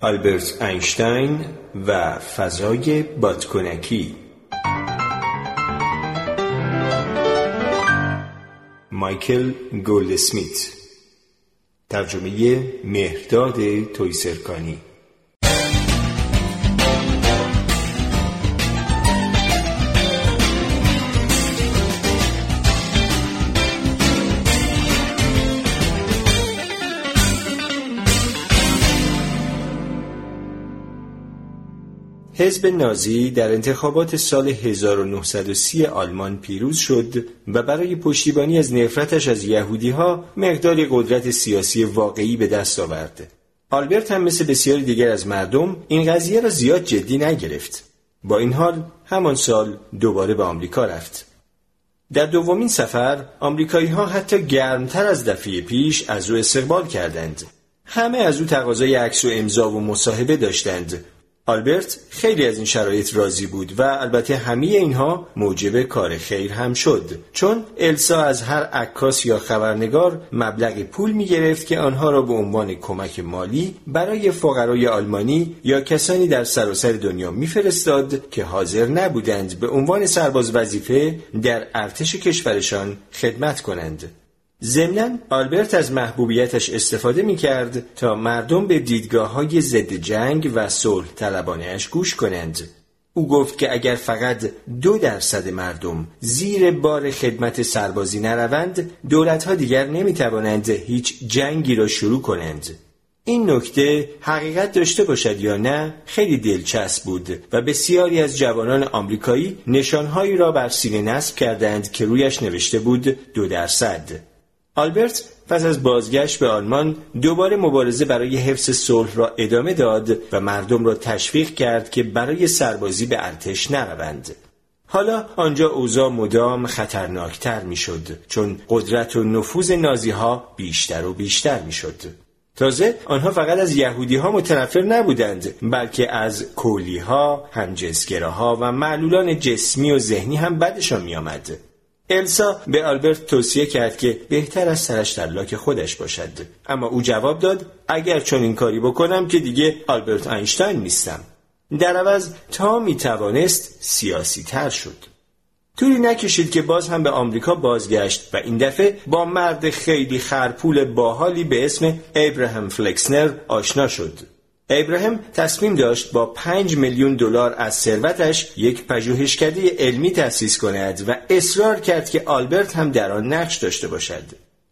آلبرت اینشتین و فضای بادکنکی. مایکل گولدسمیت. ترجمه مهرداد تویسرکانی. حزب نازی در انتخابات سال 1930 آلمان پیروز شد و برای پشتیبانی از نفرتش از یهودی ها مقداری قدرت سیاسی واقعی به دست آورد. آلبرت هم مثل بسیاری دیگر از مردم این قضیه را زیاد جدی نگرفت. با این حال همان سال دوباره به آمریکا رفت. در دومین سفر آمریکایی ها حتی گرمتر از دفعه پیش از او استقبال کردند. همه از او تقاضای عکس و امضا و مصاحبه داشتند آلبرت خیلی از این شرایط راضی بود و البته همه اینها موجب کار خیر هم شد. چون السا از هر عکاس یا خبرنگار مبلغ پول می گرفت که آنها را به عنوان کمک مالی برای فقرای آلمانی یا کسانی در سراسر دنیا میفرستاد که حاضر نبودند به عنوان سرباز وظیفه در ارتش کشورشان خدمت کنند. ضمنا آلبرت از محبوبیتش استفاده می کرد تا مردم به دیدگاه های ضد جنگ و صلح طلبانش گوش کنند. او گفت که اگر فقط دو درصد مردم زیر بار خدمت سربازی نروند ها دیگر نمی توانند هیچ جنگی را شروع کنند. این نکته حقیقت داشته باشد یا نه خیلی دلچسب بود و بسیاری از جوانان آمریکایی نشانهایی را بر سینه نصب کردند که رویش نوشته بود دو درصد آلبرت پس از بازگشت به آلمان دوباره مبارزه برای حفظ صلح را ادامه داد و مردم را تشویق کرد که برای سربازی به ارتش نروند. حالا آنجا اوضاع مدام خطرناکتر می‌شد چون قدرت و نفوذ نازی ها بیشتر و بیشتر می‌شد. تازه آنها فقط از یهودی ها متنفر نبودند بلکه از کولی ها، همجنسگراها و معلولان جسمی و ذهنی هم بدشان می آمد. السا به آلبرت توصیه کرد که بهتر از سرش در لاک خودش باشد. اما او جواب داد اگر چون این کاری بکنم که دیگه آلبرت اینشتین نیستم. در عوض تا می توانست سیاسی تر شد. طوری نکشید که باز هم به آمریکا بازگشت و این دفعه با مرد خیلی خرپول باحالی به اسم ابراهام فلکسنر آشنا شد. ابراهیم تصمیم داشت با پنج میلیون دلار از ثروتش یک پژوهشکده علمی تأسیس کند و اصرار کرد که آلبرت هم در آن نقش داشته باشد.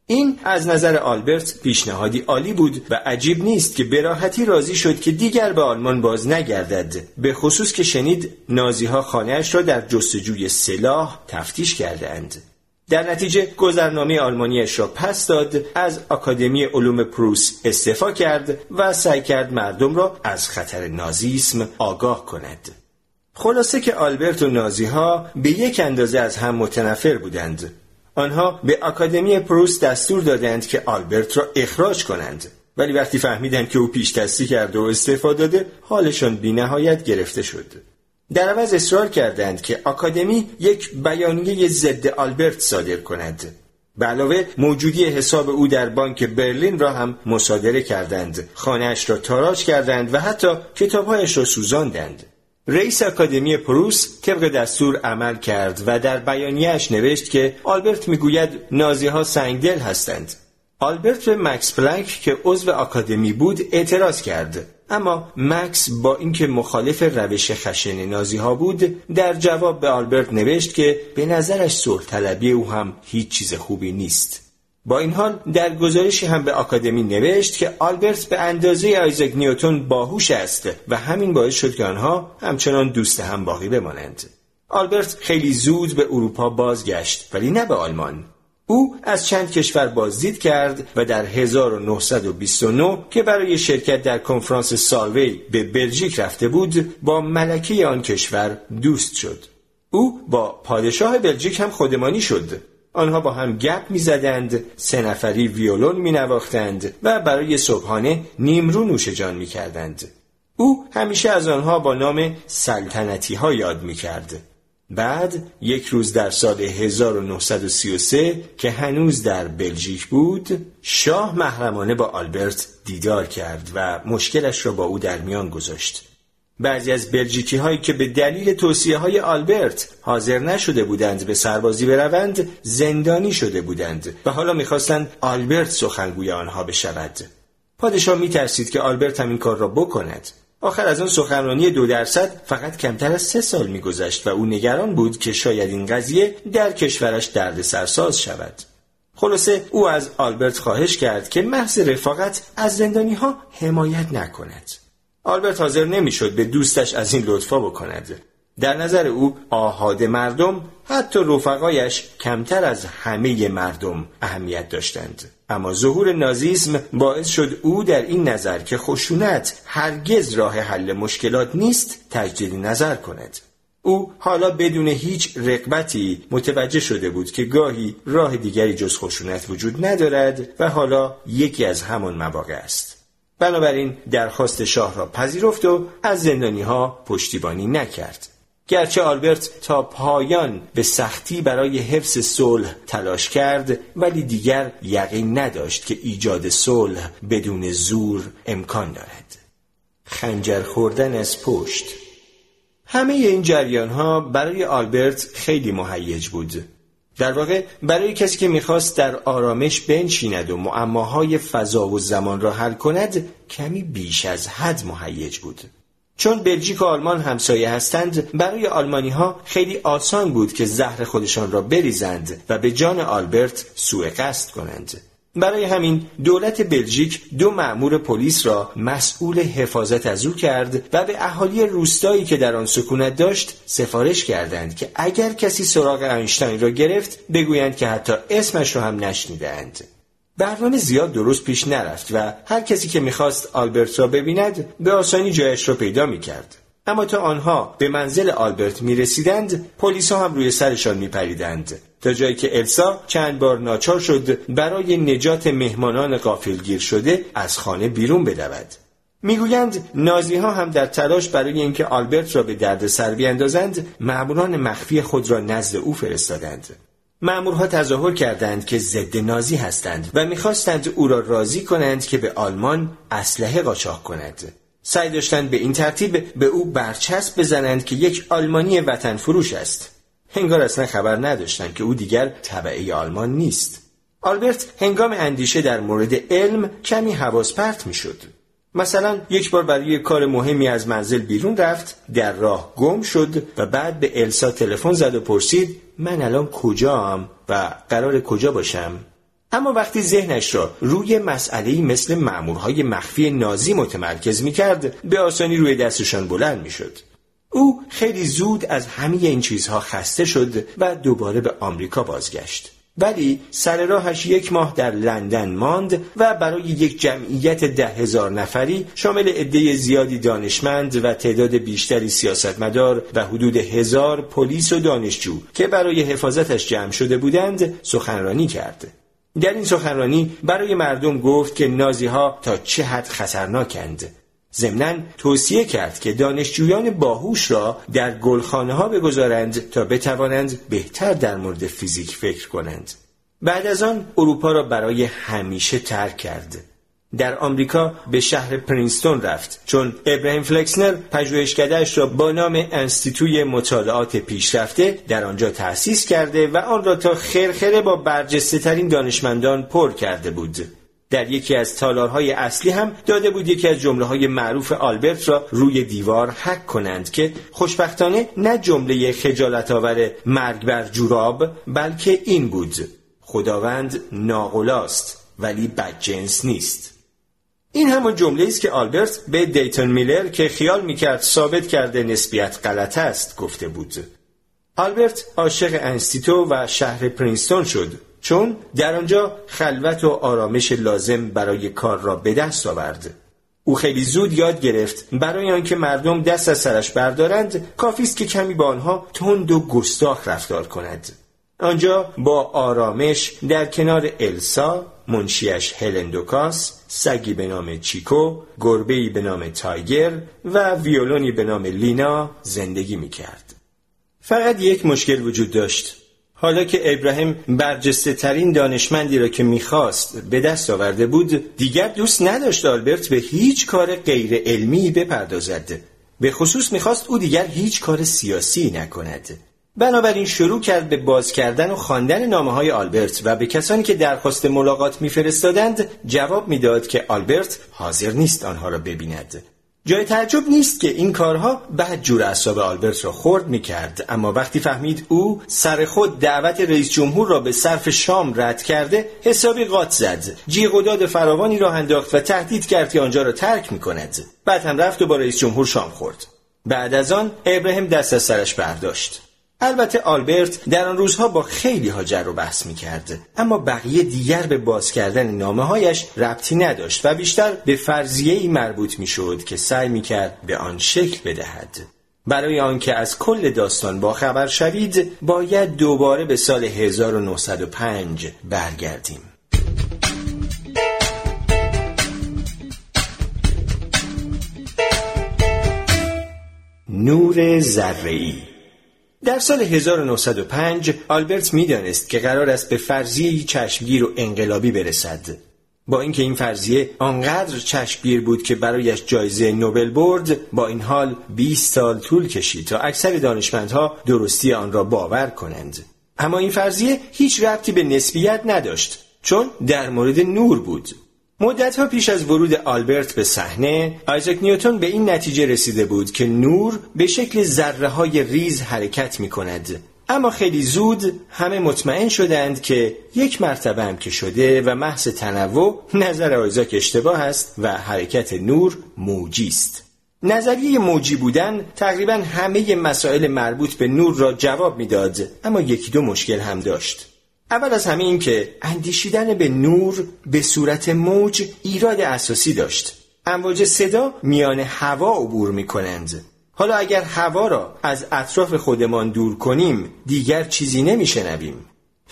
این از نظر آلبرت پیشنهادی عالی بود و عجیب نیست که براحتی راضی شد که دیگر به آلمان باز نگردد به خصوص که شنید نازی ها خانهاش را در جستجوی سلاح تفتیش کردند. در نتیجه گذرنامه آلمانیش را پس داد از آکادمی علوم پروس استعفا کرد و سعی کرد مردم را از خطر نازیسم آگاه کند. خلاصه که آلبرت و نازی ها به یک اندازه از هم متنفر بودند. آنها به آکادمی پروس دستور دادند که آلبرت را اخراج کنند. ولی وقتی فهمیدند که او پیش دستی کرده و استعفا داده حالشان بینهایت گرفته شد. در عوض اصرار کردند که آکادمی یک بیانیه ضد آلبرت صادر کند. به علاوه موجودی حساب او در بانک برلین را هم مصادره کردند. خانهاش را تاراج کردند و حتی کتابهایش را سوزاندند. رئیس آکادمی پروس طبق دستور عمل کرد و در بیانیهش نوشت که آلبرت می‌گوید نازی ها سنگدل هستند. آلبرت به مکس پلانک که عضو آکادمی بود اعتراض کرد. اما مکس با اینکه مخالف روش خشن نازی ها بود در جواب به آلبرت نوشت که به نظرش صلح طلبی او هم هیچ چیز خوبی نیست. با این حال در گزارشی هم به آکادمی نوشت که آلبرت به اندازه آیزاک نیوتون باهوش است و همین باعث شد که آنها همچنان دوست هم باقی بمانند. آلبرت خیلی زود به اروپا بازگشت ولی نه به آلمان. او از چند کشور بازدید کرد و در 1929 که برای شرکت در کنفرانس سالوی به بلژیک رفته بود با ملکه آن کشور دوست شد. او با پادشاه بلژیک هم خودمانی شد. آنها با هم گپ می‌زدند، سه نفری ویولون می نواختند و برای صبحانه نیمرو نوش جان می کردند. او همیشه از آنها با نام سلطنتی ها یاد می کرد. بعد یک روز در سال 1933 که هنوز در بلژیک بود شاه محرمانه با آلبرت دیدار کرد و مشکلش را با او در میان گذاشت. بعضی از بلژیکی هایی که به دلیل توصیه های آلبرت حاضر نشده بودند به سربازی بروند زندانی شده بودند و حالا می‌خواستند آلبرت سخنگوی آنها بشود. پادشاه میترسید که آلبرت هم این کار را بکند. آخر از آن سخنرانی دو درصد فقط کمتر از سه سال میگذشت و او نگران بود که شاید این قضیه در کشورش درد سرساز شود. خلاصه او از آلبرت خواهش کرد که محض رفاقت از زندانی ها حمایت نکند. آلبرت حاضر نمی‌شد به دوستش از این لطفا بکند. در نظر او آهاد مردم حتی رفقایش کمتر از همه مردم اهمیت داشتند. اما ظهور نازیسم باعث شد او در این نظر که خشونت هرگز راه حل مشکلات نیست تجدید نظر کند. او حالا بدون هیچ رقبتی متوجه شده بود که گاهی راه دیگری جز خشونت وجود ندارد و حالا یکی از همان مواقع است. بنابراین درخواست شاه را پذیرفت و از زندانی ها پشتیبانی نکرد. گرچه آلبرت تا پایان به سختی برای حفظ صلح تلاش کرد ولی دیگر یقین نداشت که ایجاد صلح بدون زور امکان دارد. خنجر خوردن از پشت. همه این جریان ها برای آلبرت خیلی مهیج بود. در واقع برای کسی که می‌خواست در آرامش بنشیند و معماهای فضا و زمان را حل کند کمی بیش از حد مهیج بود. چون بلژیک و آلمان همسایه هستند برای آلمانی ها خیلی آسان بود که زهر خودشان را بریزند و به جان آلبرت سوء قصد کنند. برای همین دولت بلژیک دو مأمور پلیس را مسئول حفاظت از او کرد و به اهالی روستایی که در آن سکونت داشت سفارش کردند که اگر کسی سراغ اینشتین را گرفت بگویند که حتی اسمش را هم نشنیدند برنامه زیاد درست پیش نرفت و هر کسی که می‌خواست آلبرت را ببیند به آسانی جایش را پیدا می‌کرد. اما تا آنها به منزل آلبرت می رسیدند پلیس هم روی سرشان می پریدند تا جایی که السا چند بار ناچار شد برای نجات مهمانان غافلگیر شده از خانه بیرون بدود. می‌گویند نازی ها هم در تلاش برای اینکه آلبرت را به درد سر بیندازند معموران مخفی خود را نزد او فرستادند. مأمورها تظاهر کردند که ضد نازی هستند و می‌خواستند او را راضی کنند که به آلمان اسلحه قاچاق کند. سعی داشتند به این ترتیب به او برچسب بزنند که یک آلمانی وطن فروش است. هنگار اصلا خبر نداشتند که او دیگر طبعه آلمان نیست. آلبرت هنگام اندیشه در مورد علم کمی حواس پرت می‌شد. مثلا یک بار برای کار مهمی از منزل بیرون رفت در راه گم شد و بعد به السا تلفن زد و پرسید من الان کجام و قرار کجا باشم اما وقتی ذهنش را روی مسئله مثل مأمورهای مخفی نازی متمرکز می کرد به آسانی روی دستشان بلند می شد. او خیلی زود از همه این چیزها خسته شد و دوباره به آمریکا بازگشت. ولی سر راهش یک ماه در لندن ماند و برای یک جمعیت ده هزار نفری شامل عده زیادی دانشمند و تعداد بیشتری سیاستمدار و حدود هزار پلیس و دانشجو که برای حفاظتش جمع شده بودند سخنرانی کرد. در این سخنرانی برای مردم گفت که نازی ها تا چه حد خطرناکند ضمنا توصیه کرد که دانشجویان باهوش را در گلخانه ها بگذارند تا بتوانند بهتر در مورد فیزیک فکر کنند. بعد از آن اروپا را برای همیشه ترک کرد. در آمریکا به شهر پرینستون رفت چون ابراهیم فلکسنر پژوهشکدهاش را با نام انستیتوی مطالعات پیشرفته در آنجا تأسیس کرده و آن را تا خرخره با برجسته ترین دانشمندان پر کرده بود. در یکی از تالارهای اصلی هم داده بود یکی از جمله های معروف آلبرت را روی دیوار حک کنند که خوشبختانه نه جمله خجالت آور مرگ بر جوراب بلکه این بود خداوند ناقلاست ولی بدجنس نیست. این همون جمله است که آلبرت به دیتون میلر که خیال می‌کرد ثابت کرده نسبیت غلط است گفته بود. آلبرت عاشق انستیتو و شهر پرینستون شد. چون در آنجا خلوت و آرامش لازم برای کار را به دست آورد. او خیلی زود یاد گرفت برای آنکه مردم دست از سرش بردارند کافی است که کمی با آنها تند و گستاخ رفتار کند. آنجا با آرامش در کنار السا منشیش هلندوکاس سگی به نام چیکو گربهی به نام تایگر و ویولونی به نام لینا زندگی می کرد. فقط یک مشکل وجود داشت. حالا که ابراهیم برجسته ترین دانشمندی را که می‌خواست به دست آورده بود دیگر دوست نداشت آلبرت به هیچ کار غیر علمی بپردازد. به خصوص می‌خواست او دیگر هیچ کار سیاسی نکند. بنابراین شروع کرد به باز کردن و خواندن نامه های آلبرت و به کسانی که درخواست ملاقات میفرستادند جواب می‌داد که آلبرت حاضر نیست آنها را ببیند. جای تعجب نیست که این کارها بعد جور اعصاب آلبرت را خرد می کرد اما وقتی فهمید او سر خود دعوت رئیس جمهور را به صرف شام رد کرده حسابی قاط زد. جیغ و داد فراوانی را انداخت و تهدید کرد که آنجا را ترک می کند بعد هم رفت و با رئیس جمهور شام خورد. بعد از آن ابراهیم دست از سرش برداشت. البته آلبرت در آن روزها با خیلی ها جر و بحث می کرد اما بقیه دیگر به باز کردن نامه هایش ربطی نداشت و بیشتر به فرضیه ای مربوط می شد که سعی می کرد به آن شکل بدهد. برای آنکه از کل داستان با خبر شوید باید دوباره به سال 1905 برگردیم. نور ذره‌ای در سال 1905 آلبرت می‌دانست که قرار است به فرضیه چشمگیر و انقلابی برسد. با اینکه این فرضیه آنقدر چشمگیر بود که برایش جایزه نوبل برد با این حال 20 سال طول کشید تا اکثر دانشمندها درستی آن را باور کنند. اما این فرضیه هیچ ربطی به نسبیت نداشت چون در مورد نور بود. مدتها پیش از ورود آلبرت به صحنه آیزاک نیوتون به این نتیجه رسیده بود که نور به شکل ذره های ریز حرکت می کند اما خیلی زود همه مطمئن شدند که یک مرتبه هم که شده و محض تنوع نظر آیزاک اشتباه است و حرکت نور موجی است. نظریه موجی بودن تقریبا همه مسائل مربوط به نور را جواب می‌داد اما یکی دو مشکل هم داشت. اول از همه این که اندیشیدن به نور به صورت موج ایراد اساسی داشت. امواج صدا میان هوا عبور می کنند حالا اگر هوا را از اطراف خودمان دور کنیم دیگر چیزی نمیشنویم.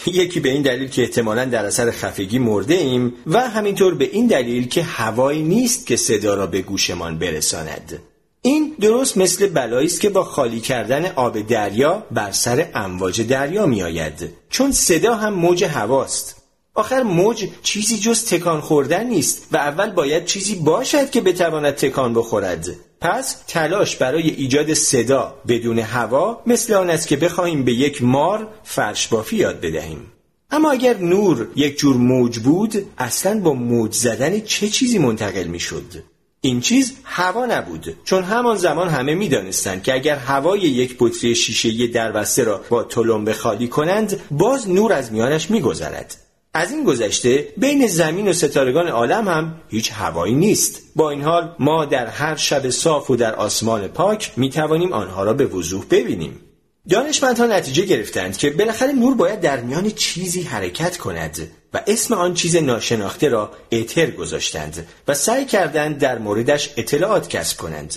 یکی به این دلیل که احتمالا در اثر خفگی مرده ایم و همینطور به این دلیل که هوایی نیست که صدا را به گوشمان برساند. این درست مثل بلایی است که با خالی کردن آب دریا بر سر امواج دریا میآید. چون صدا هم موج هواست. آخر موج چیزی جز تکان خوردن نیست و اول باید چیزی باشد که بتواند تکان بخورد. پس تلاش برای ایجاد صدا بدون هوا مثل آن است که بخواهیم به یک مار فرش بافی یاد بدهیم. اما اگر نور یک جور موج بود اصلا با موج زدن چه چیزی منتقل می شد؟ این چیز هوا نبود چون همان زمان همه می‌دانستند که اگر هوای یک بطری شیشه دربسته را با تلمبه خالی کنند باز نور از میانش میگذرد. از این گذشته بین زمین و ستارگان عالم هم هیچ هوایی نیست. با این حال ما در هر شب صاف و در آسمان پاک می توانیم آنها را به وضوح ببینیم. دانشمندها نتیجه گرفتند که بالاخره نور باید در میان چیزی حرکت کند. و اسم آن چیز ناشناخته را اتر گذاشتند و سعی کردند در موردش اطلاعات کسب کنند.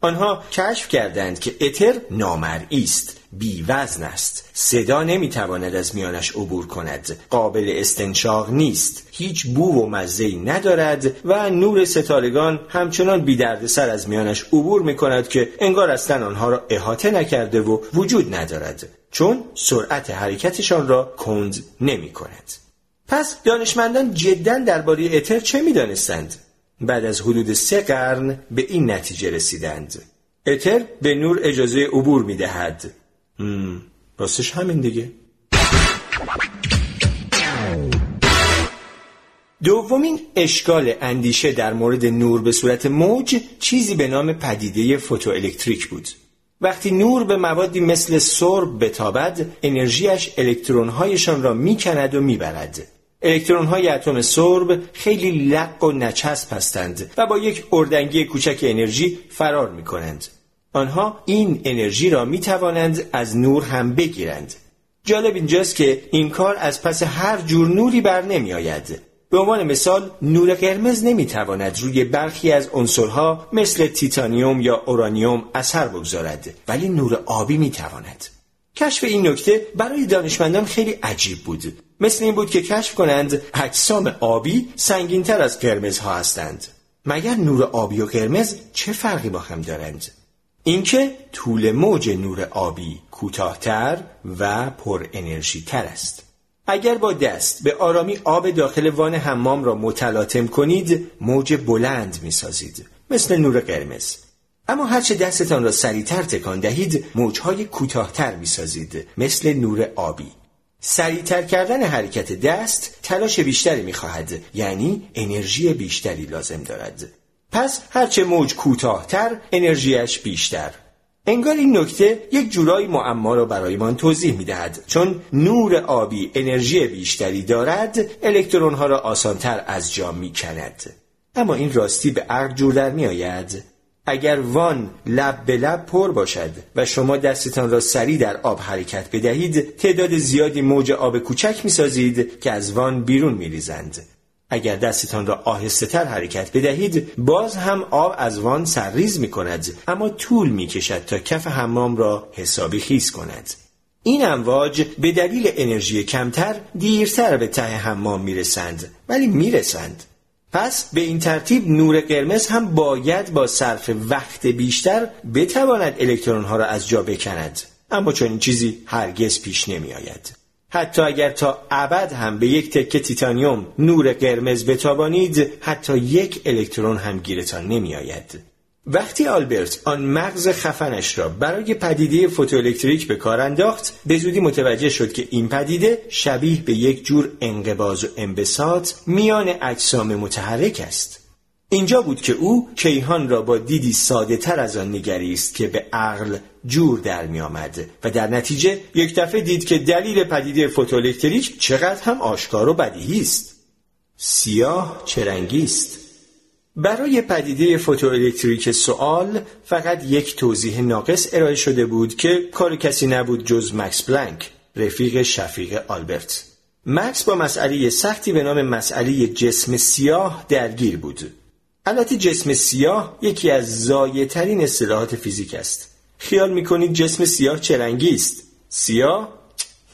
آنها کشف کردند که اتر نامرئی است بی وزن است. صدا نمی‌تواند از میانش عبور کند. قابل استنشاق نیست. هیچ بو و مزهی ندارد و نور ستارگان همچنان بی سر از میانش عبور می کند که انگار اصلا آنها را احاطه نکرده و وجود ندارد. چون سرعت حرکتشان را کند نمی کند پس دانشمندان جدا درباره اتر چه می‌دانستند؟ بعد از حدود سه قرن به این نتیجه رسیدند. اتر به نور اجازه عبور می دهد راستش همین دیگه. دومین اشکال اندیشه در مورد نور به صورت موج چیزی به نام پدیده فوتوالکتریک بود. وقتی نور به موادی مثل سرب بتابد انرژیش الکترونهایشان را می‌کند و می‌برد. الکترون های اتم سرب خیلی لق و نچسب هستند و با یک اردنگی کوچک انرژی فرار می کنند. آنها این انرژی را می توانند از نور هم بگیرند. جالب اینجاست که این کار از پس هر جور نوری بر نمی آید. به عنوان مثال نور قرمز نمی تواند روی برخی از عنصرها مثل تیتانیوم یا اورانیوم اثر بگذارد ولی نور آبی می تواند. کشف این نکته برای دانشمندان خیلی عجیب بود. مثل این بود که کشف کنند اجسام آبی سنگینتر از قرمزها هستند. مگر نور آبی و قرمز چه فرقی با هم دارند؟ اینکه طول موج نور آبی کوتاهتر و پر انرژی تر است. اگر با دست به آرامی آب داخل وان حمام را متلاطم کنید موج بلند می سازید مثل نور قرمز. اما هرچه دستتان را سریعتر تکان دهید موجهای کوتاهتر می سازید مثل نور آبی. سریعتر کردن حرکت دست تلاش بیشتری می خواهد یعنی انرژی بیشتری لازم دارد. پس هرچه موج کوتاهتر انرژیش بیشتر. انگار این نکته یک جورایی معما را برایمان توضیح می دهد چون نور آبی انرژی بیشتری دارد الکترون ها را آسانتر از جا می کند. اما این راستی به عقل جور در می آید اگر وان لب به لب پر باشد و شما دستتان را سریع در آب حرکت بدهید تعداد زیادی موج آب کوچک می سازید که از وان بیرون می ریزند. اگر دستتان را آهسته تر حرکت بدهید باز هم آب از وان سرریز می کند اما طول می کشد تا کف حمام را حسابی خیز کند این امواج به دلیل انرژی کمتر دیرتر به ته حمام می رسند ولی می رسند پس به این ترتیب نور قرمز هم باید با صرف وقت بیشتر بتواند الکترون ها را از جا بکند اما چون این چیزی هرگز پیش نمی آید. حتی اگر تا ابد هم به یک تکه تیتانیوم نور قرمز بتابانید حتی یک الکترون هم گیرتان نمی آید. وقتی آلبرت آن مغز خفنش را برای پدیده فوتوالکتریک به کار انداخت به زودی متوجه شد که این پدیده شبیه به یک جور انقباز و انبساط میان اجسام متحرک است. اینجا بود که او کیهان را با دیدی ساده تر از آن نگریست که به عقل جور در می آمد و در نتیجه یک دفعه دید که دلیل پدیده فوتوالکتریک چقدر هم آشکار و بدیهی است. سیاه چرنگی است. برای پدیده فوتوالکتریک سوال فقط یک توضیح ناقص ارائه شده بود که کار کسی نبود جز مکس بلنک رفیق شفیق آلبرت. مکس با مسئله سختی به نام مسئله جسم سیاه درگیر بود. البته جسم سیاه یکی از زایه ترین اصطلاحات فیزیک است. خیال می‌کنید جسم سیاه چه رنگی است؟ سیاه؟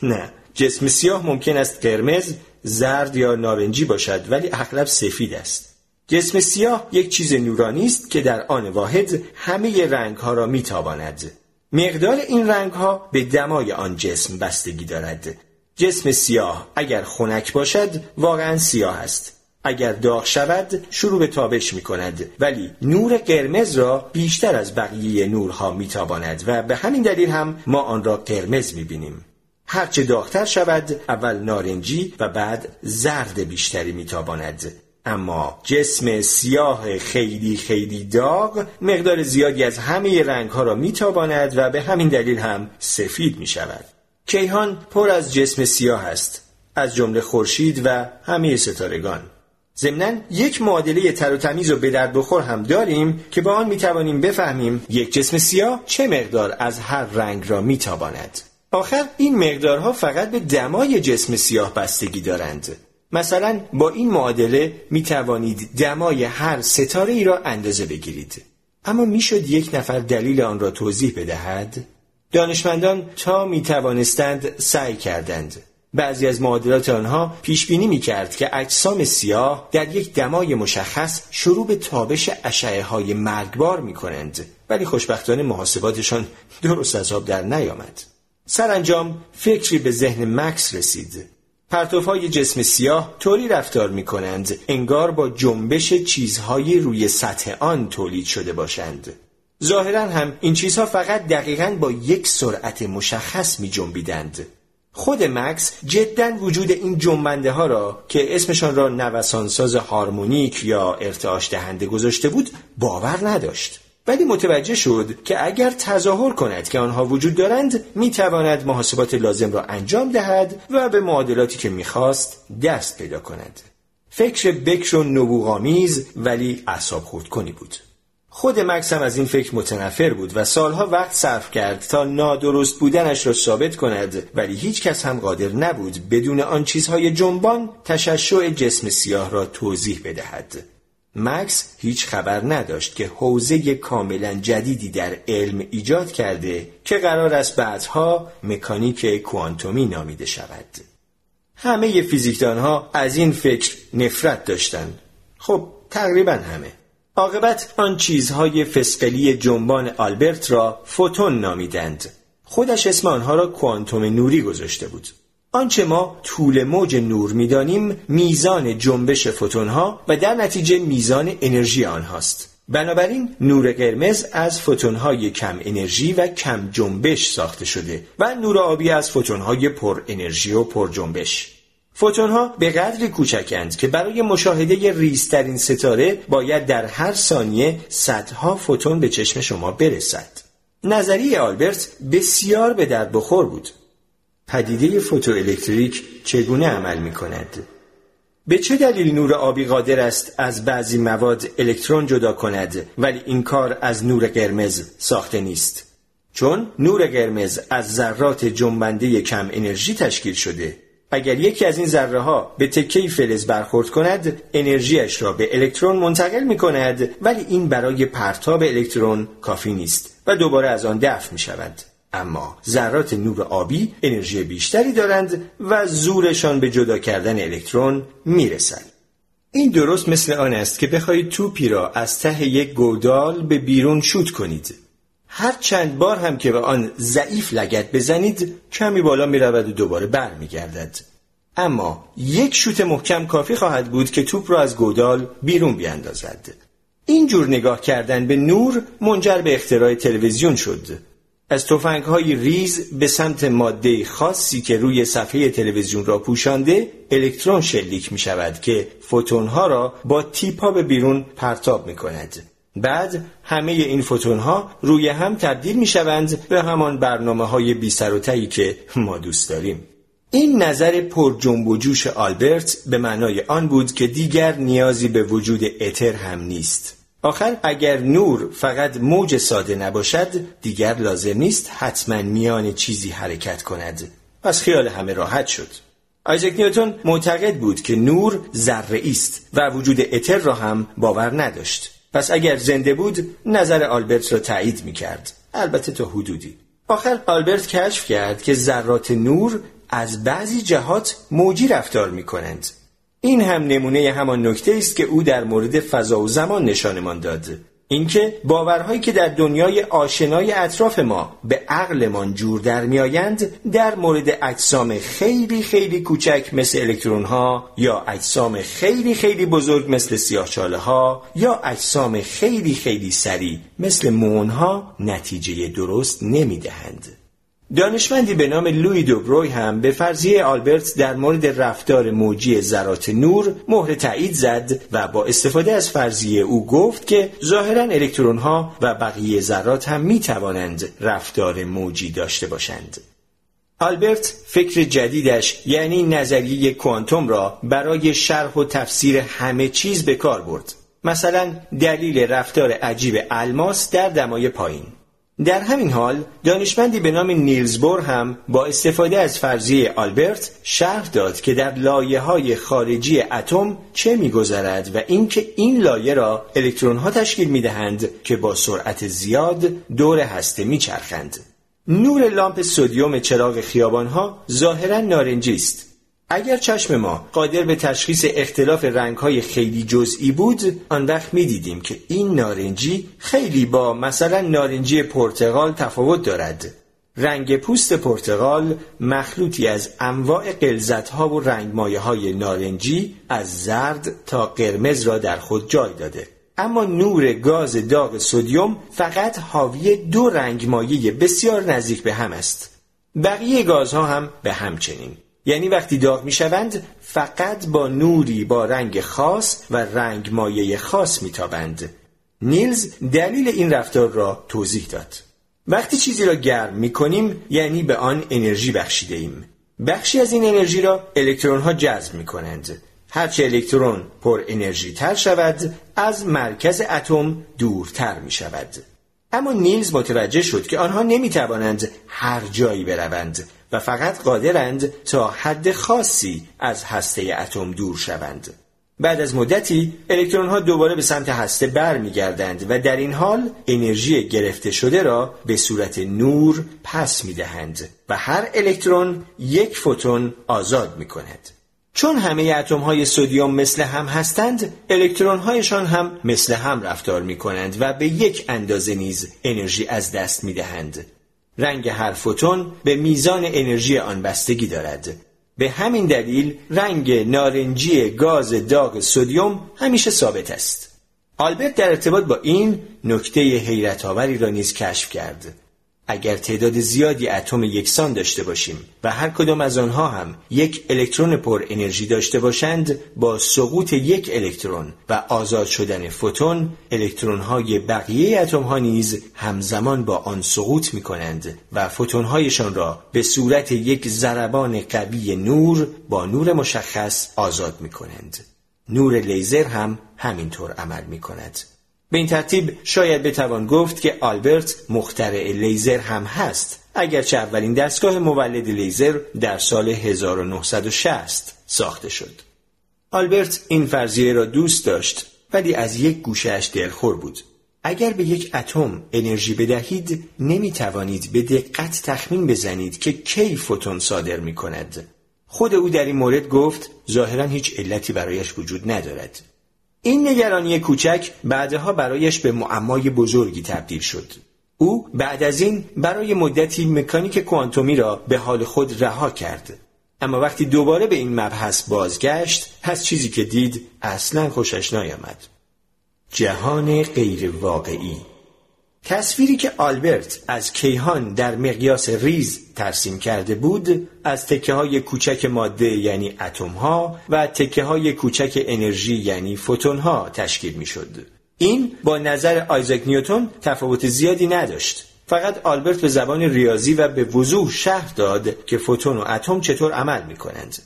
نه. جسم سیاه ممکن است قرمز زرد یا نارنجی باشد ولی اغلب سفید است. جسم سیاه یک چیز نورانی است که در آن واحد همه رنگ ها را میتاباند مقدار این رنگ ها به دمای آن جسم بستگی دارد. جسم سیاه اگر خنک باشد واقعا سیاه است. اگر داغ شود شروع به تابش می کند ولی نور قرمز را بیشتر از بقیه نورها می تاباند و به همین دلیل هم ما آن را قرمز می بینیم هرچه داغتر شود اول نارنجی و بعد زرد بیشتری می تاباند اما جسم سیاه خیلی خیلی داغ مقدار زیادی از همه رنگ ها را می تاباند و به همین دلیل هم سفید می شود کیهان پر از جسم سیاه است از جمله خورشید و همه ستارگان. ضمنا یک معادله تر و تمیز و به بخور هم داریم که با آن می‌توانیم بفهمیم یک جسم سیاه چه مقدار از هر رنگ را میتاباند. آخر این مقدارها فقط به دمای جسم سیاه بستگی دارند. مثلا با این معادله می توانید دمای هر ستاره ای را اندازه بگیرید. اما می‌شد یک نفر دلیل آن را توضیح بدهد؟ دانشمندان تا می توانستند سعی کردند. بعضی از معادلات آنها پیش بینی می کرد که اجسام سیاه در یک دمای مشخص شروع به تابش اشعه های مرگبار می کنند ولی خوشبختانه محاسباتشان درست از آب در نیامد. سرانجام فکری به ذهن مکس رسید. پرتوهای جسم سیاه طوری رفتار می کنند انگار با جنبش چیزهایی روی سطح آن تولید شده باشند. ظاهرا هم این چیزها فقط دقیقا با یک سرعت مشخص می جنبیدند خود مکس جدا وجود این جنبنده ها را که اسمشان را نوسانساز هارمونیک یا ارتعاش دهنده گذاشته بود باور نداشت. ولی متوجه شد که اگر تظاهر کند که آنها وجود دارند می تواند محاسبات لازم را انجام دهد و به معادلاتی که می‌خواست دست پیدا کند. فکر بکر و نبوغامیز ولی اعصاب خورد کنی بود. خود مکس هم از این فکر متنفر بود و سالها وقت صرف کرد تا نادرست بودنش را ثابت کند ولی هیچ کس هم قادر نبود بدون آن چیزهای جنبان تششع جسم سیاه را توضیح بدهد. مکس هیچ خبر نداشت که حوزه کاملا جدیدی در علم ایجاد کرده که قرار است بعدها مکانیک کوانتومی نامیده شود. همه فیزیکدانها از این فکر نفرت داشتند خب تقریبا همه. عاقبت آن چیزهای فسقلی جنبان آلبرت را فوتون نامیدند. خودش اسم آنها را کوانتوم نوری گذاشته بود. آنچه ما طول موج نور می‌دانیم میزان جنبش فوتونها و در نتیجه میزان انرژی آنهاست بنابراین نور قرمز از فوتونهای کم انرژی و کم جنبش ساخته شده و نور آبی از فوتونهای پر انرژی و پر جنبش فوتونها به قدری کوچکند که برای مشاهده ریزترین ستاره باید در هر ثانیه صدها فوتون به چشم شما برسد. نظریه آلبرت بسیار به درد بخور بود. پدیده فوتوالکتریک چگونه عمل می کند؟ به چه دلیل نور آبی قادر است از بعضی مواد الکترون جدا کند ولی این کار از نور قرمز ساخته نیست؟ چون نور قرمز از ذرات جنبنده کم انرژی تشکیل شده اگر یکی از این ذره ها به تکه فلز برخورد کند انرژیش را به الکترون منتقل می کند ولی این برای پرتاب الکترون کافی نیست و دوباره از آن دفع می شود اما ذرات نور آبی انرژی بیشتری دارند و زورشان به جدا کردن الکترون رسند. این درست مثل آن است که بخواهید توپی را از ته یک گودال به بیرون شوت کنید هر چند بار هم که به آن ضعیف لگت بزنید کمی بالا می رود و دوباره بر می گردد. اما یک شوت محکم کافی خواهد بود که توپ را از گودال بیرون بیاندازد. این جور نگاه کردن به نور منجر به اختراع تلویزیون شد. از توفنگ های ریز به سمت ماده خاصی که روی صفحه تلویزیون را پوشانده الکترون شلیک می شود که فوتون ها را با تیپا به بیرون پرتاب می کند. بعد همه این فوتون ها روی هم تبدیل می شوند به همان برنامه های بی سر و که ما دوست داریم. این نظر پر جنب و جوش آلبرت به معنای آن بود که دیگر نیازی به وجود اتر هم نیست. آخر اگر نور فقط موج ساده نباشد دیگر لازم نیست حتما میان چیزی حرکت کند. پس خیال همه راحت شد. آیزک نیوتون معتقد بود که نور ذره است و وجود اتر را هم باور نداشت. پس اگر زنده بود نظر آلبرت را تایید می کرد. البته تا حدودی. آخر آلبرت کشف کرد که ذرات نور از بعضی جهات موجی رفتار می کنند. این هم نمونه همان نکته است که او در مورد فضا و زمان نشانمان داد. اینکه باورهایی که در دنیای آشنای اطراف ما به عقلمان جور در میآیند در مورد اجسام خیلی خیلی کوچک مثل الکترون ها یا اجسام خیلی خیلی بزرگ مثل سیاهچاله ها یا اجسام خیلی خیلی سریع مثل مون ها نتیجه درست نمی‌دهند. دانشمندی به نام لوی دوبروی هم به فرضیه آلبرت در مورد رفتار موجی ذرات نور مهر تایید زد و با استفاده از فرضیه او گفت که ظاهرا الکترون ها و بقیه ذرات هم می توانند رفتار موجی داشته باشند. آلبرت فکر جدیدش یعنی نظریه کوانتوم را برای شرح و تفسیر همه چیز به کار برد. مثلا دلیل رفتار عجیب الماس در دمای پایین در همین حال دانشمندی به نام نیلز بور هم با استفاده از فرضیه آلبرت شرح داد که در لایه های خارجی اتم چه میگذرد و اینکه این لایه را الکترون ها تشکیل می دهند که با سرعت زیاد دور هسته میچرخند. نور لامپ سودیوم چراغ خیابان ها ظاهرا نارنجی است اگر چشم ما قادر به تشخیص اختلاف رنگهای خیلی جزئی بود آن وقت می دیدیم که این نارنجی خیلی با مثلا نارنجی پرتغال تفاوت دارد. رنگ پوست پرتغال مخلوطی از انواع قلزت ها و رنگ های نارنجی از زرد تا قرمز را در خود جای داده. اما نور گاز داغ سودیوم فقط حاوی دو رنگ مایه بسیار نزدیک به هم است. بقیه گازها هم به همچنین. یعنی وقتی داغ می شوند فقط با نوری با رنگ خاص و رنگ مایه خاص میتابند. نیلز دلیل این رفتار را توضیح داد. وقتی چیزی را گرم می کنیم یعنی به آن انرژی بخشیده ایم. بخشی از این انرژی را الکترون ها جذب می کنند. هرچه الکترون پر انرژی تر شود از مرکز اتم دورتر می شود. اما نیلز متوجه شد که آنها نمی توانند هر جایی بروند و فقط قادرند تا حد خاصی از هسته اتم دور شوند. بعد از مدتی الکترون ها دوباره به سمت هسته برمیگردند و در این حال انرژی گرفته شده را به صورت نور پس می دهند و هر الکترون یک فوتون آزاد می کند. چون همه اتم های سودیوم مثل هم هستند الکترون هایشان هم مثل هم رفتار می کنند و به یک اندازه نیز انرژی از دست می دهند. رنگ هر فوتون به میزان انرژی آن بستگی دارد. به همین دلیل رنگ نارنجی گاز داغ سودیوم همیشه ثابت است. آلبرت در ارتباط با این نکته حیرت آوری را نیز کشف کرد. اگر تعداد زیادی اتم یکسان داشته باشیم و هر کدام از آنها هم یک الکترون پر انرژی داشته باشند با سقوط یک الکترون و آزاد شدن فوتون الکترون های بقیه اتم ها نیز همزمان با آن سقوط می کنند و فوتون هایشان را به صورت یک ضربان قوی نور با نور مشخص آزاد می کنند نور لیزر هم همینطور عمل می کند به این ترتیب شاید بتوان گفت که آلبرت مخترع لیزر هم هست اگرچه اولین دستگاه مولد لیزر در سال 1960 ساخته شد آلبرت این فرضیه را دوست داشت ولی از یک گوشهش دلخور بود اگر به یک اتم انرژی بدهید نمی توانید به دقت تخمین بزنید که کی فوتون صادر می کند. خود او در این مورد گفت ظاهرا هیچ علتی برایش وجود ندارد. این نگرانی کوچک بعدها برایش به معمای بزرگی تبدیل شد. او بعد از این برای مدتی مکانیک کوانتومی را به حال خود رها کرد. اما وقتی دوباره به این مبحث بازگشت، از چیزی که دید اصلا خوشش نیامد. جهان غیر واقعی تصویری که آلبرت از کیهان در مقیاس ریز ترسیم کرده بود از تکه های کوچک ماده یعنی اتم ها و تکه های کوچک انرژی یعنی فوتون ها تشکیل می شد. این با نظر آیزاک نیوتون تفاوت زیادی نداشت. فقط آلبرت به زبان ریاضی و به وضوح شهر داد که فوتون و اتم چطور عمل می کنند.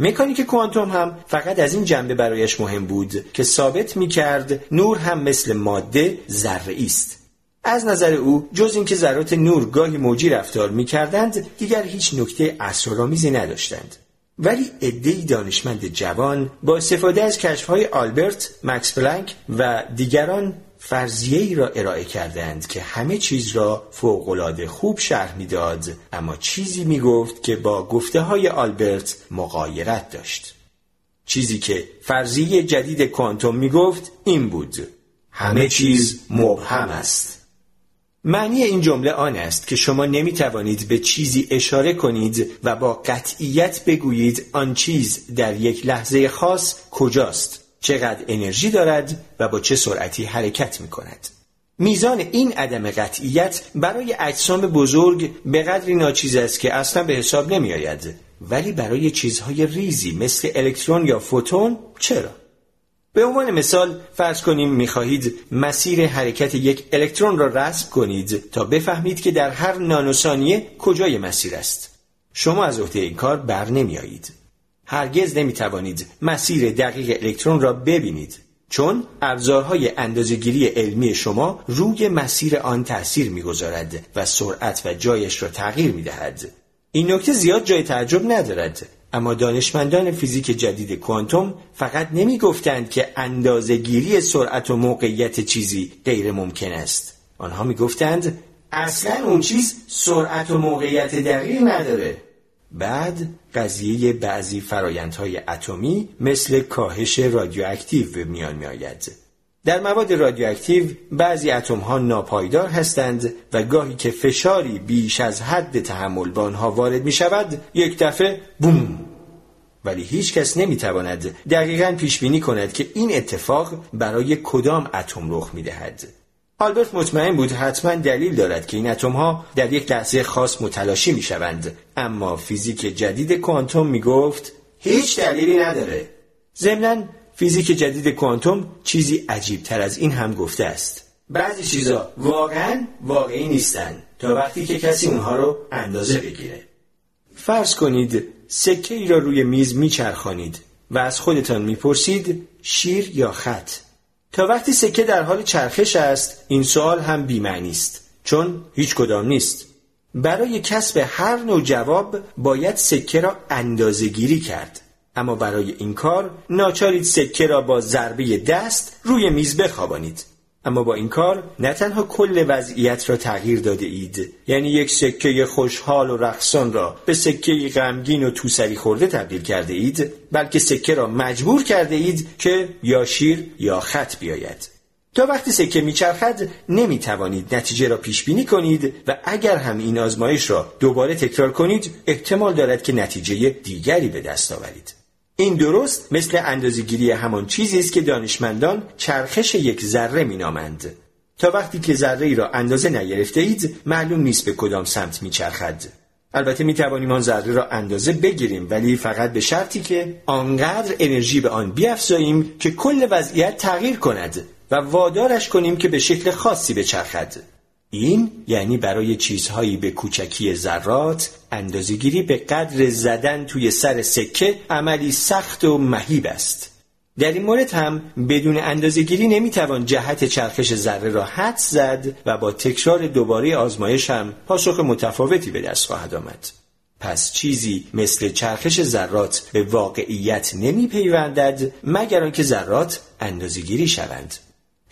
مکانیک کوانتوم هم فقط از این جنبه برایش مهم بود که ثابت می کرد نور هم مثل ماده ذره است از نظر او جز اینکه ذرات نور گاهی موجی رفتار می کردند دیگر هیچ نکته اسرارآمیزی نداشتند. ولی عدهای دانشمند جوان با استفاده از کشفهای آلبرت، مکس پلانک و دیگران فرضیه ای را ارائه کردند که همه چیز را فوقالعاده خوب شرح می‌داد اما چیزی می گفت که با گفته های آلبرت مقایرت داشت. چیزی که فرضیه جدید کوانتوم می گفت این بود همه چیز مبهم است. معنی این جمله آن است که شما نمی توانید به چیزی اشاره کنید و با قطعیت بگویید آن چیز در یک لحظه خاص کجاست چقدر انرژی دارد و با چه سرعتی حرکت می کند میزان این عدم قطعیت برای اجسام بزرگ به قدری ناچیز است که اصلا به حساب نمی آید ولی برای چیزهای ریزی مثل الکترون یا فوتون چرا؟ به عنوان مثال فرض کنیم می‌خواهید مسیر حرکت یک الکترون را رسم کنید تا بفهمید که در هر نانوسانیه کجای مسیر است. شما از عهده این کار بر. هرگز نمی توانید مسیر دقیق الکترون را ببینید چون ابزارهای اندازهگیری علمی شما روی مسیر آن تأثیر می‌گذارد و سرعت و جایش را تغییر می دهد. این نکته زیاد جای تعجب ندارد اما دانشمندان فیزیک جدید کوانتوم فقط نمی گفتند که اندازهگیری سرعت و موقعیت چیزی غیر ممکن است. آنها می گفتند اصلا اون چیز سرعت و موقعیت دقیق نداره. بعد قضیه بعضی فرایندهای اتمی مثل کاهش رادیواکتیو به میان می آید. در مواد رادیواکتیو بعضی اتم ها ناپایدار هستند و گاهی که فشاری بیش از حد تحمل به آنها وارد می شود یک دفعه بوم! ولی هیچ کس نمی تواند دقیقا پیش بینی کند که این اتفاق برای کدام اتم رخ می دهد. آلبرت مطمئن بود حتما دلیل دارد که این اتم ها در یک لحظه خاص متلاشی می شوند اما فیزیک جدید کوانتوم می گفت هیچ دلیلی نداره. ضمناً فیزیک جدید کوانتوم چیزی عجیب تر از این هم گفته است. بعضی چیزا واقعا واقعی نیستن تا وقتی که کسی اونها رو اندازه بگیره. فرض کنید سکه ای را روی میز میچرخانید و از خودتان می‌پرسید شیر یا خط. تا وقتی سکه در حال چرخش است این سوال هم بیمعنی است چون هیچ کدام نیست. برای کسب هر نوع جواب باید سکه را اندازه گیری کرد. اما برای این کار ناچارید سکه را با ضربه دست روی میز بخوابانید. اما با این کار نه تنها کل وضعیت را تغییر داده اید یعنی یک سکه خوشحال و رقصان را به سکه غمگین و توسری خورده تبدیل کرده اید بلکه سکه را مجبور کرده اید که یا شیر یا خط بیاید. تا وقتی سکه میچرخد نمی‌توانید نتیجه را پیش بینی کنید و اگر هم این آزمایش را دوباره تکرار کنید احتمال دارد که نتیجه دیگری به دست آورید. این درست مثل اندازهگیری همان چیزی است که دانشمندان چرخش یک ذره مینامند. تا وقتی که ذره ای را اندازه نگرفته اید معلوم نیست به کدام سمت میچرخد. البته می توانیم آن ذره را اندازه بگیریم ولی فقط به شرطی که آنقدر انرژی به آن بیافزاییم که کل وضعیت تغییر کند و وادارش کنیم که به شکل خاصی بچرخد. این یعنی برای چیزهایی به کوچکی ذرات اندازگیری به قدر زدن توی سر سکه عملی سخت و مهیب است. در این مورد هم بدون اندازگیری نمی‌توان جهت چرخش ذره را حد زد و با تکرار دوباره آزمایش هم پاسخ متفاوتی به دست خواهد آمد. پس چیزی مثل چرخش ذرات به واقعیت نمی پیوندد مگر آنکه ذرات اندازگیری شوند.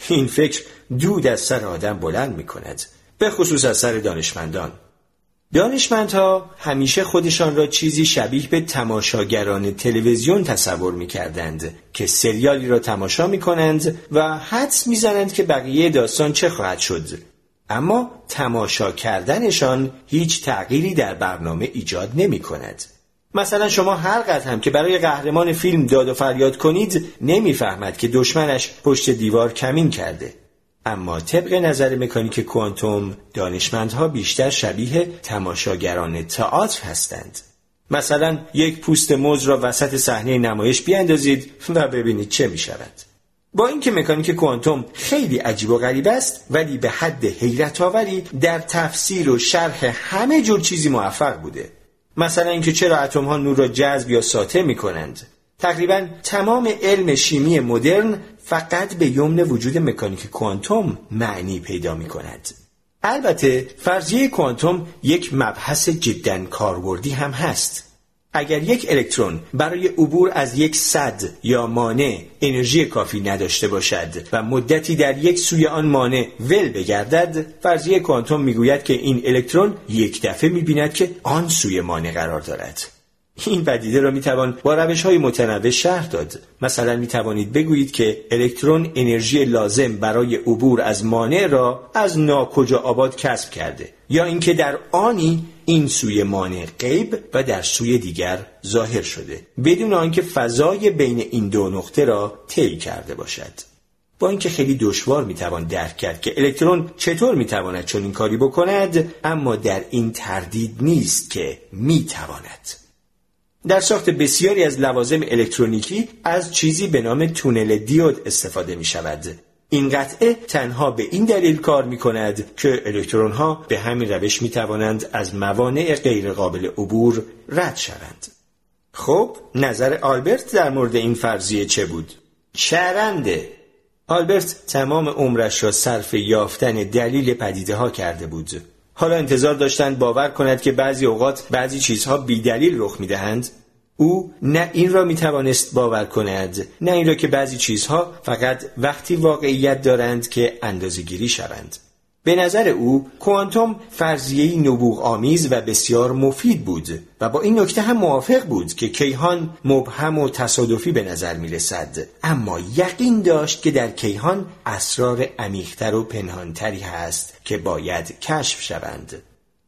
این فکر دود از سر آدم بلند می کند به خصوص از سر دانشمندان. دانشمندها همیشه خودشان را چیزی شبیه به تماشاگران تلویزیون تصور می کردند که سریالی را تماشا می کنند و حدس می زنند که بقیه داستان چه خواهد شد. اما تماشا کردنشان هیچ تغییری در برنامه ایجاد نمی کند مثلا شما هر قدر هم که برای قهرمان فیلم داد و فریاد کنید نمی‌فهمد که دشمنش پشت دیوار کمین کرده. اما طبق نظر مکانیک کوانتوم دانشمندها بیشتر شبیه تماشاگران تئاتر هستند. مثلا یک پوست موز را وسط صحنه نمایش بیاندازید و ببینید چه می شود. با اینکه مکانیک کوانتوم خیلی عجیب و غریب است ولی به حد حیرت آوری در تفسیر و شرح همه جور چیزی موفق بوده. مثلا اینکه چرا اتم ها نور را جذب یا ساطع می کنند تقریبا تمام علم شیمی مدرن فقط به یمن وجود مکانیک کوانتوم معنی پیدا می کند البته فرضیه کوانتوم یک مبحث جدا کاربردی هم هست. اگر یک الکترون برای عبور از یک صد یا مانع انرژی کافی نداشته باشد و مدتی در یک سوی آن مانع ول بگردد فرضیه کوانتوم می‌گوید که این الکترون یک دفعه می‌بیند که آن سوی مانع قرار دارد. این پدیده را می‌توان با روش های متنوع شرح داد. مثلا می‌توانید بگویید که الکترون انرژی لازم برای عبور از مانع را از ناکجا آباد کسب کرده یا اینکه در آنی این سوی مانع غیب و در سوی دیگر ظاهر شده بدون آنکه فضای بین این دو نقطه را طی کرده باشد. با اینکه خیلی دشوار می‌توان درک کرد که الکترون چطور می‌تواند چنین کاری بکند اما در این تردید نیست که می‌تواند. در ساخت بسیاری از لوازم الکترونیکی از چیزی به نام تونل دیود استفاده می شود. این قطعه تنها به این دلیل کار می کند که الکترون ها به همین روش می توانند از موانع غیرقابل عبور رد شوند. خب نظر آلبرت در مورد این فرضیه چه بود؟ چرنده آلبرت تمام عمرش را صرف یافتن دلیل پدیده ها کرده بود حالا انتظار داشتند باور کند که بعضی اوقات بعضی چیزها بیدلیل رخ می‌دهند. او نه این را می توانست باور کند نه این را که بعضی چیزها فقط وقتی واقعیت دارند که اندازه گیری شوند. به نظر او کوانتوم فرضیه‌ای نبوغ آمیز و بسیار مفید بود و با این نکته هم موافق بود که کیهان مبهم و تصادفی به نظر می رسد اما یقین داشت که در کیهان اسرار عمیقتر و پنهانتری هست که باید کشف شوند.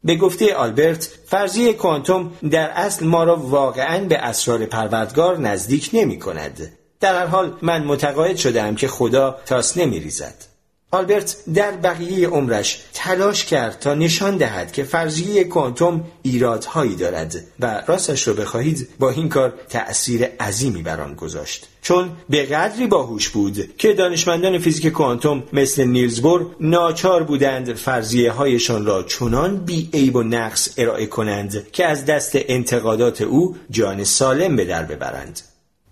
به گفته آلبرت فرضیه کوانتوم در اصل ما را واقعا به اسرار پروردگار نزدیک نمی کند در هر حال من متقاعد شدم که خدا تاس نمی ریزد آلبرت در بقیه عمرش تلاش کرد تا نشان دهد که فرضیه کوانتوم ایرادهایی دارد و راستش رو بخواهید با این کار تأثیر عظیمی بر آن گذاشت. چون به قدری باهوش بود که دانشمندان فیزیک کوانتوم مثل نیلز بور ناچار بودند فرضیه هایشان را چنان بی عیب و نقص ارائه کنند که از دست انتقادات او جان سالم به در ببرند.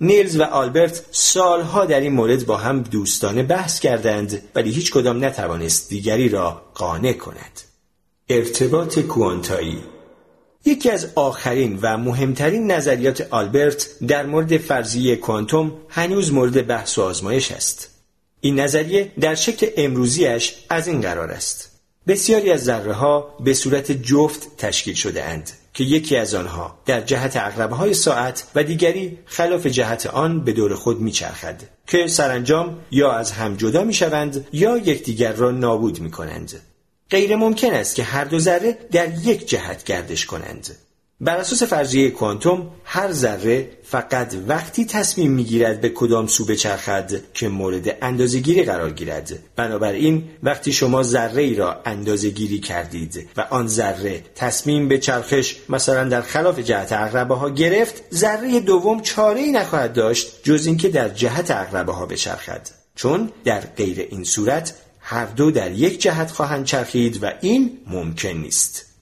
نیلز و آلبرت سالها در این مورد با هم دوستانه بحث کردند ولی هیچ کدام نتوانست دیگری را قانع کند. ارتباط کوانتایی یکی از آخرین و مهمترین نظریات آلبرت در مورد فرضیه کوانتوم هنوز مورد بحث و آزمایش است. این نظریه در شکل امروزیش از این قرار است بسیاری از ذره ها به صورت جفت تشکیل شده اند که یکی از آنها در جهت عقربه های ساعت و دیگری خلاف جهت آن به دور خود میچرخد که سرانجام یا از هم جدا می‌شوند یا یکدیگر را نابود می کنند. غیر ممکن است که هر دو ذره در یک جهت گردش کنند. بر اساس فرضیه کوانتوم هر ذره فقط وقتی تصمیم می‌گیرد به کدام سو بچرخد که مورد اندازهگیری قرار گیرد. بنابراین وقتی شما ذره ای را اندازهگیری کردید و آن ذره تصمیم به چرخش مثلا در خلاف جهت اقربه ها گرفت ذره دوم چاره ای نخواهد داشت جز اینکه در جهت اقربه ها بچرخد. چون در غیر این صورت هر دو در یک جهت خواهند چرخید و این ممکن نیست.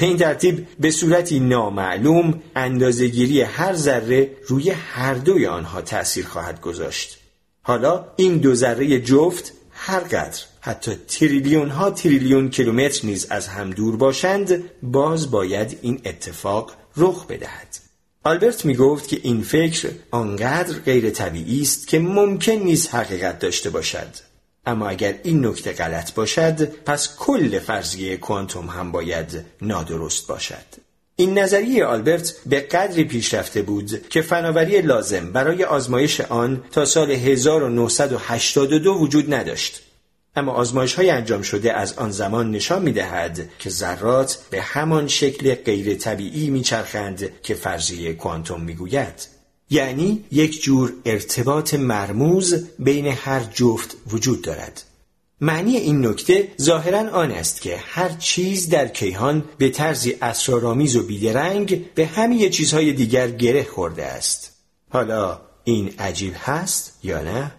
به این ترتیب به صورتی نامعلوم اندازهگیری هر ذره روی هر دوی آنها تأثیر خواهد گذاشت. حالا این دو ذره جفت هر قدر حتی تریلیون ها تریلیون کیلومتر نیز از هم دور باشند باز باید این اتفاق رخ بدهد. آلبرت می گفت که این فکر آنقدر غیر طبیعی است که ممکن نیست حقیقت داشته باشد. اما اگر این نکته غلط باشد پس کل فرضیه کوانتوم هم باید نادرست باشد این نظریه آلبرت به قدری پیشرفته بود که فناوری لازم برای آزمایش آن تا سال 1982 وجود نداشت اما آزمایش های انجام شده از آن زمان نشان می دهد که ذرات به همان شکل غیر طبیعی میچرخند که فرضیه کوانتوم می گوید. یعنی یک جور ارتباط مرموز بین هر جفت وجود دارد معنی این نکته ظاهرا آن است که هر چیز در کیهان به طرزی اسرارآمیز و بیدرنگ به همه چیزهای دیگر گره خورده است حالا این عجیب هست یا نه؟